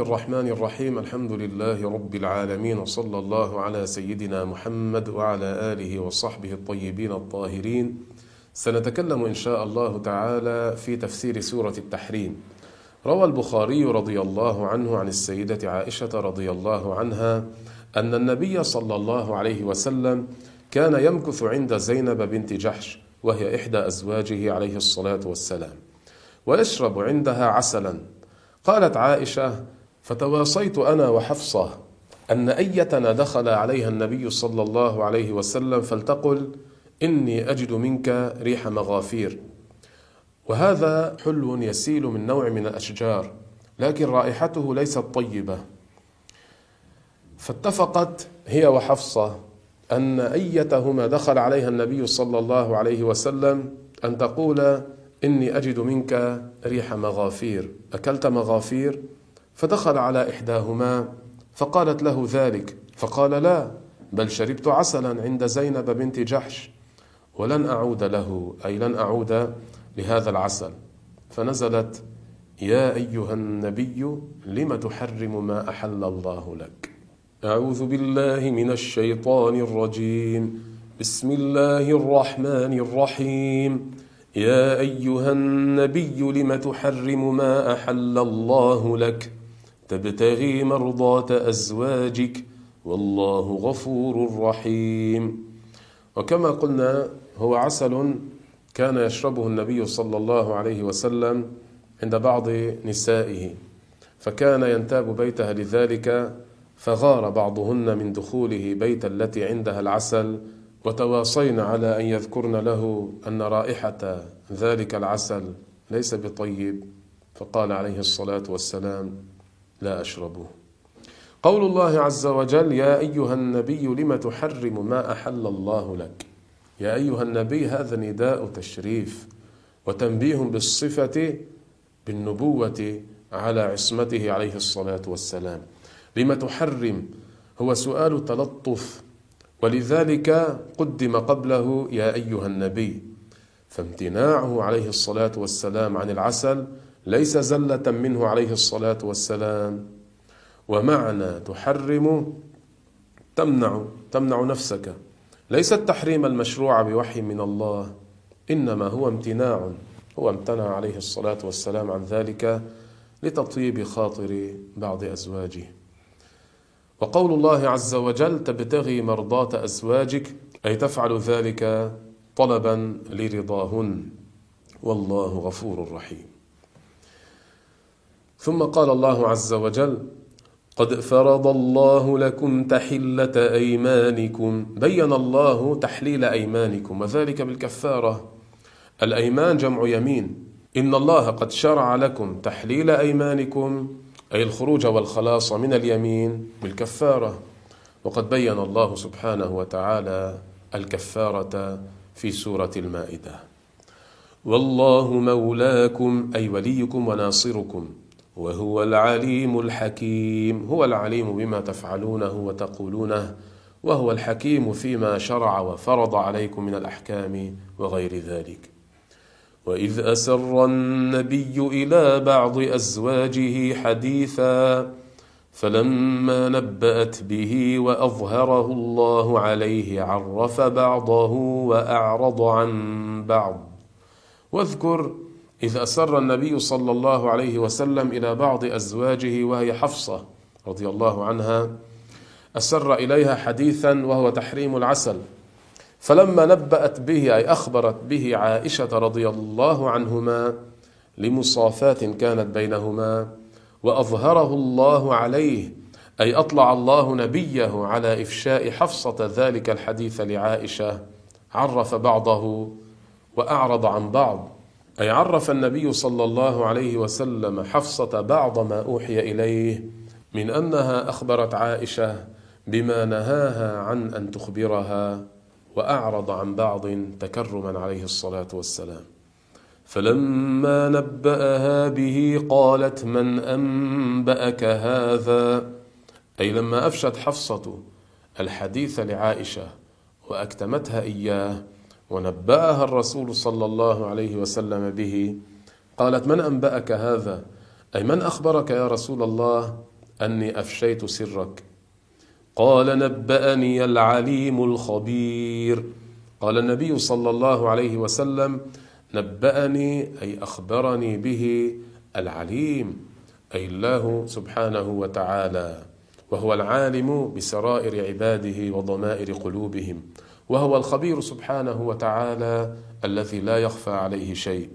الرحمن الرحيم الحمد لله رب العالمين وصلى الله على سيدنا محمد وعلى آله وصحبه الطيبين الطاهرين سنتكلم إن شاء الله تعالى في تفسير سورة التحريم. روى البخاري رضي الله عنه عن السيدة عائشة رضي الله عنها أن النبي صلى الله عليه وسلم كان يمكث عند زينب بنت جحش وهي إحدى أزواجه عليه الصلاة والسلام ويشرب عندها عسلا. قالت عائشة فتواصيت أنا وحفصة أن أيتنا دخل عليها النبي صلى الله عليه وسلم فلتقل إني أجد منك ريح مغافير. وهذا حلو يسيل من نوع من الأشجار لكن رائحته ليست طيبة. فاتفقت هي وحفصة أن أيتهما دخل عليها النبي صلى الله عليه وسلم أن تقول إني أجد منك ريح مغافير. أكلت مغافير؟ فدخل على إحداهما فقالت له ذلك فقال لا بل شربت عسلا عند زينب بنت جحش ولن أعود له أي لن أعود لهذا العسل. فنزلت يا أيها النبي لم تحرم ما أحل الله لك؟ أعوذ بالله من الشيطان الرجيم. بسم الله الرحمن الرحيم. يا أيها النبي لم تحرم ما أحل الله لك؟ تبتغي مرضات أزواجك والله غفور رحيم. وكما قلنا هو عسل كان يشربه النبي صلى الله عليه وسلم عند بعض نسائه فكان ينتاب بيتها لذلك فغار بعضهن من دخوله بيت التي عندها العسل وتواصين على أن يذكرن له أن رائحة ذلك العسل ليس بطيب فقال عليه الصلاة والسلام لا أشربه. قول الله عز وجل يا أيها النبي لم تحرم ما أحل الله لك؟ يا أيها النبي هذا نداء تشريف وتنبيه بالصفة بالنبوة على عصمته عليه الصلاة والسلام. لم تحرم هو سؤال تلطف ولذلك قدم قبله يا أيها النبي فامتناعه عليه الصلاة والسلام عن العسل ليس زلة منه عليه الصلاة والسلام. ومعنى تحرم تمنع تمنع نفسك. ليس التحريم المشروع بوحي من الله إنما هو امتناع هو امتنع عليه الصلاة والسلام عن ذلك لتطيب خاطر بعض أزواجه. وقول الله عز وجل تبتغي مرضات أزواجك أي تفعل ذلك طلبا لرضاهن. والله غفور رحيم. ثم قال الله عز وجل قد فرض الله لكم تحلة أيمانكم. بين الله تحليل أيمانكم وذلك بالكفارة. الأيمان جمع يمين. إن الله قد شرع لكم تحليل أيمانكم أي الخروج والخلاص من اليمين بالكفارة. وقد بين الله سبحانه وتعالى الكفارة في سورة المائدة. والله مولاكم أي وليكم وناصركم. وهو العليم الحكيم هو العليم بما تفعلونه وتقولونه وهو الحكيم فيما شرع وفرض عليكم من الأحكام وغير ذلك. وإذ أسر النبي إلى بعض أزواجه حديثا فلما نبأت به وأظهره الله عليه عرف بعضه وأعرض عن بعض. واذكر إذ أسر النبي صلى الله عليه وسلم إلى بعض أزواجه وهي حفصة رضي الله عنها أسر إليها حديثا وهو تحريم العسل. فلما نبأت به أي أخبرت به عائشة رضي الله عنهما لمصافاة كانت بينهما وأظهره الله عليه أي أطلع الله نبيه على إفشاء حفصة ذلك الحديث لعائشة عرف بعضه وأعرض عن بعض. أي عرف النبي صلى الله عليه وسلم حفصة بعض ما أوحي إليه من أنها أخبرت عائشة بما نهاها عن أن تخبرها وأعرض عن بعض تكرما عليه الصلاة والسلام. فلما نبأها به قالت من أنبأك هذا؟ أي لما أفشت حفصة الحديث لعائشة وأكتمتها إياه ونبأها الرسول صلى الله عليه وسلم به. قالت من أنبأك هذا؟ أي من أخبرك يا رسول الله أني أفشيت سرك؟ قال نبأني العليم الخبير. قال النبي صلى الله عليه وسلم نبأني أي أخبرني به العليم أي الله سبحانه وتعالى وهو العالم بسرائر عباده وضمائر قلوبهم. وهو الخبير سبحانه وتعالى الذي لا يخفى عليه شيء.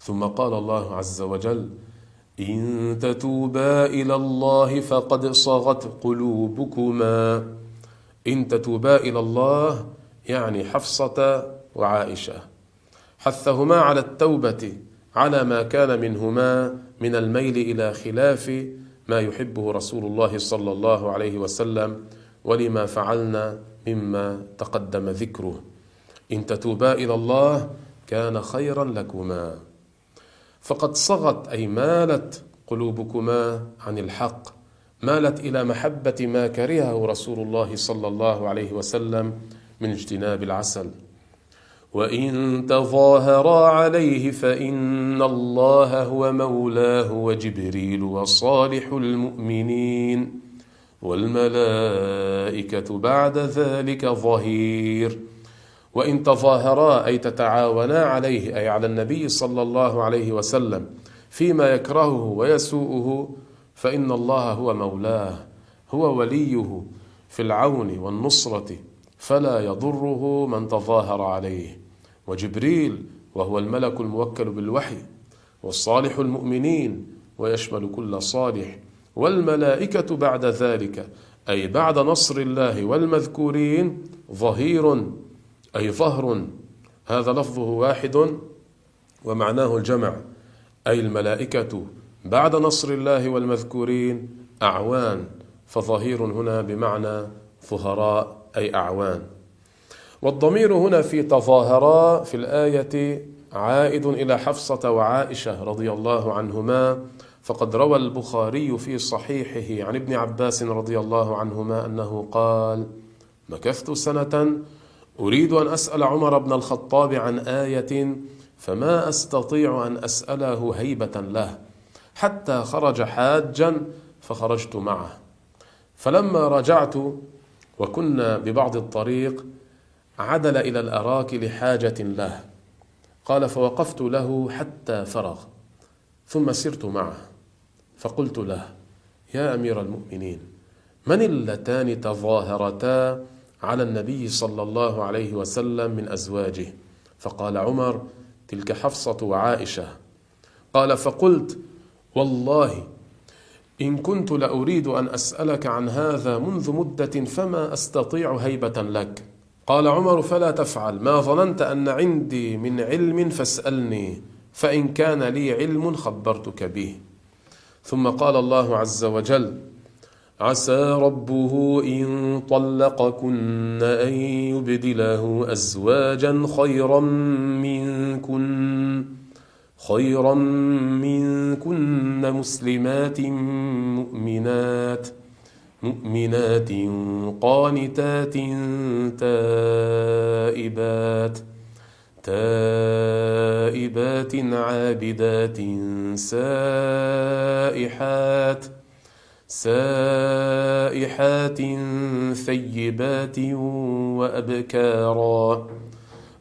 ثم قال الله عز وجل إن تتوبا إلى الله فقد صغت قلوبكما. إن تتوبا إلى الله يعني حفصة وعائشة. حثهما على التوبة على ما كان منهما من الميل إلى خلاف ما يحبه رسول الله صلى الله عليه وسلم ولما فعلنا مما تقدم ذكره. إن تتوبا إلى الله كان خيرا لكما. فقد صغت أي مالت قلوبكما عن الحق. مالت إلى محبة ما كرهه رسول الله صلى الله عليه وسلم من اجتناب العسل. وإن تظاهرا عليه فإن الله هو مولاه وجبريل وصالح المؤمنين. والملائكة بعد ذلك ظهير. وإن تظاهرا أي تتعاونا عليه أي على النبي صلى الله عليه وسلم فيما يكرهه ويسوءه فإن الله هو مولاه هو وليه في العون والنصرة فلا يضره من تظاهر عليه. وجبريل وهو الملك الموكل بالوحي والصالح المؤمنين ويشمل كل صالح والملائكة بعد ذلك أي بعد نصر الله والمذكورين ظهير أي ظهر. هذا لفظه واحد ومعناه الجمع. أي الملائكة بعد نصر الله والمذكورين أعوان فظهير هنا بمعنى ظهراء أي أعوان. والضمير هنا في تظاهرا في الآية عائد إلى حفصة وعائشة رضي الله عنهما فقد روى البخاري في صحيحه عن ابن عباس رضي الله عنهما أنه قال مكثت سنة أريد أن أسأل عمر بن الخطاب عن آية فما أستطيع أن أسأله هيبة له حتى خرج حاجا فخرجت معه. فلما رجعت وكنا ببعض الطريق عدل إلى الأراك لحاجة له. قال فوقفت له حتى فرغ ثم سرت معه. فقلت له يا أمير المؤمنين من اللتان تظاهرتا على النبي صلى الله عليه وسلم من أزواجه؟ فقال عمر تلك حفصة وعائشة. قال فقلت والله إن كنت لأريد أن أسألك عن هذا منذ مدة فما أستطيع هيبة لك؟ قال عمر فلا تفعل. ما ظننت أن عندي من علم فاسألني فإن كان لي علم خبرتك به. ثم قال الله عز وجل عسى ربه إن طلقكن أن يبدله أزواجا خيرا منكن خيرا منكن مسلمات مؤمنات مؤمنات قانتات تائبات. تائبات عابدات سائحات سائحات ثيبات وأبكارا.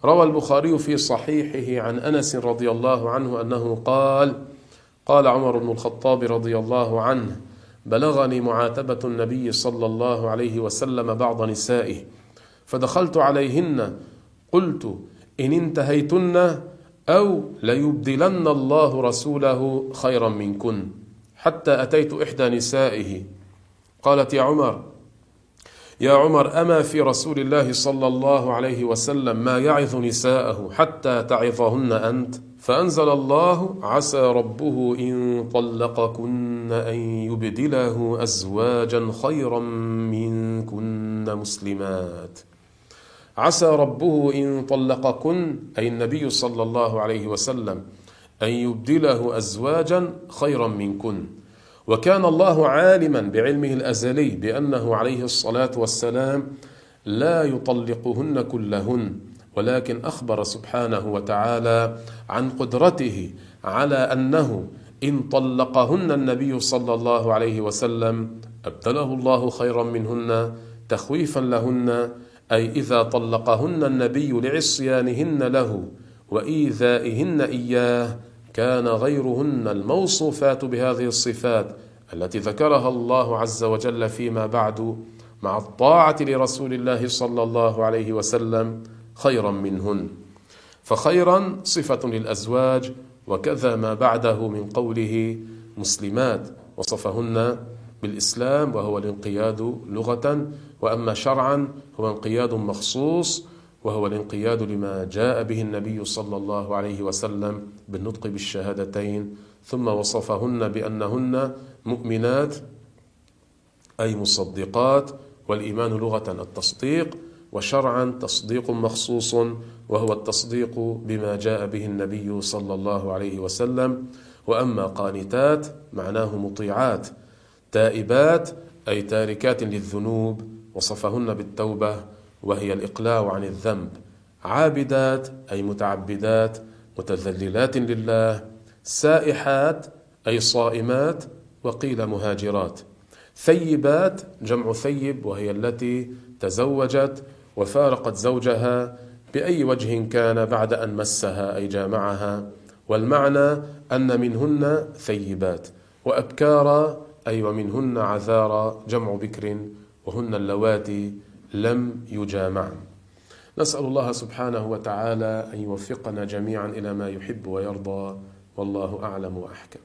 روى البخاري في صحيحه عن أنس رضي الله عنه أنه قال قال عمر بن الخطاب رضي الله عنه بلغني معاتبة النبي صلى الله عليه وسلم بعض نسائه فدخلت عليهن قلت إن انتهيتن أو ليبدلن الله رسوله خيرا منكن. حتى أتيت إحدى نسائه. قالت يا عمر يا عمر أما في رسول الله صلى الله عليه وسلم ما يعظ نساءه حتى تعظهن أنت؟ فأنزل الله عسى ربه إن طلقكن أن يبدله أزواجا خيرا منكن مسلمات. عسى ربه إن طلقكن أي النبي صلى الله عليه وسلم أن يبدله أزواجا خيرا منكن. وكان الله عالما بعلمه الأزلي بأنه عليه الصلاة والسلام لا يطلقهن كلهن ولكن أخبر سبحانه وتعالى عن قدرته على أنه إن طلقهن النبي صلى الله عليه وسلم أبدله الله خيرا منهن تخويفا لهن أي إذا طلقهن النبي لعصيانهن له وإيذائهن إياه كان غيرهن الموصوفات بهذه الصفات التي ذكرها الله عز وجل فيما بعد مع الطاعة لرسول الله صلى الله عليه وسلم خيرا منهن. فخيرا صفة للأزواج وكذا ما بعده من قوله مسلمات وصفهن بالإسلام وهو الانقياد لغة وأما شرعا هو انقياد مخصوص وهو الانقياد لما جاء به النبي صلى الله عليه وسلم بالنطق بالشهادتين ثم وصفهن بأنهن مؤمنات أي مصدقات والإيمان لغة التصديق وشرعا تصديق مخصوص وهو التصديق بما جاء به النبي صلى الله عليه وسلم. وأما قانتات معناه مطيعات تائبات أي تاركات للذنوب. وصفهن بالتوبة وهي الإقلاع عن الذنب. عابدات أي متعبدات متذللات لله. سائحات أي صائمات وقيل مهاجرات. ثيبات جمع ثيب وهي التي تزوجت وفارقت زوجها بأي وجه كان بعد أن مسها أي جامعها. والمعنى أن منهن ثيبات. وأبكارا أي ومنهن عذارى جمع بكر وهن اللواتي لم يجامعن. نسأل الله سبحانه وتعالى أن يوفقنا جميعا إلى ما يحب ويرضى والله أعلم وأحكم.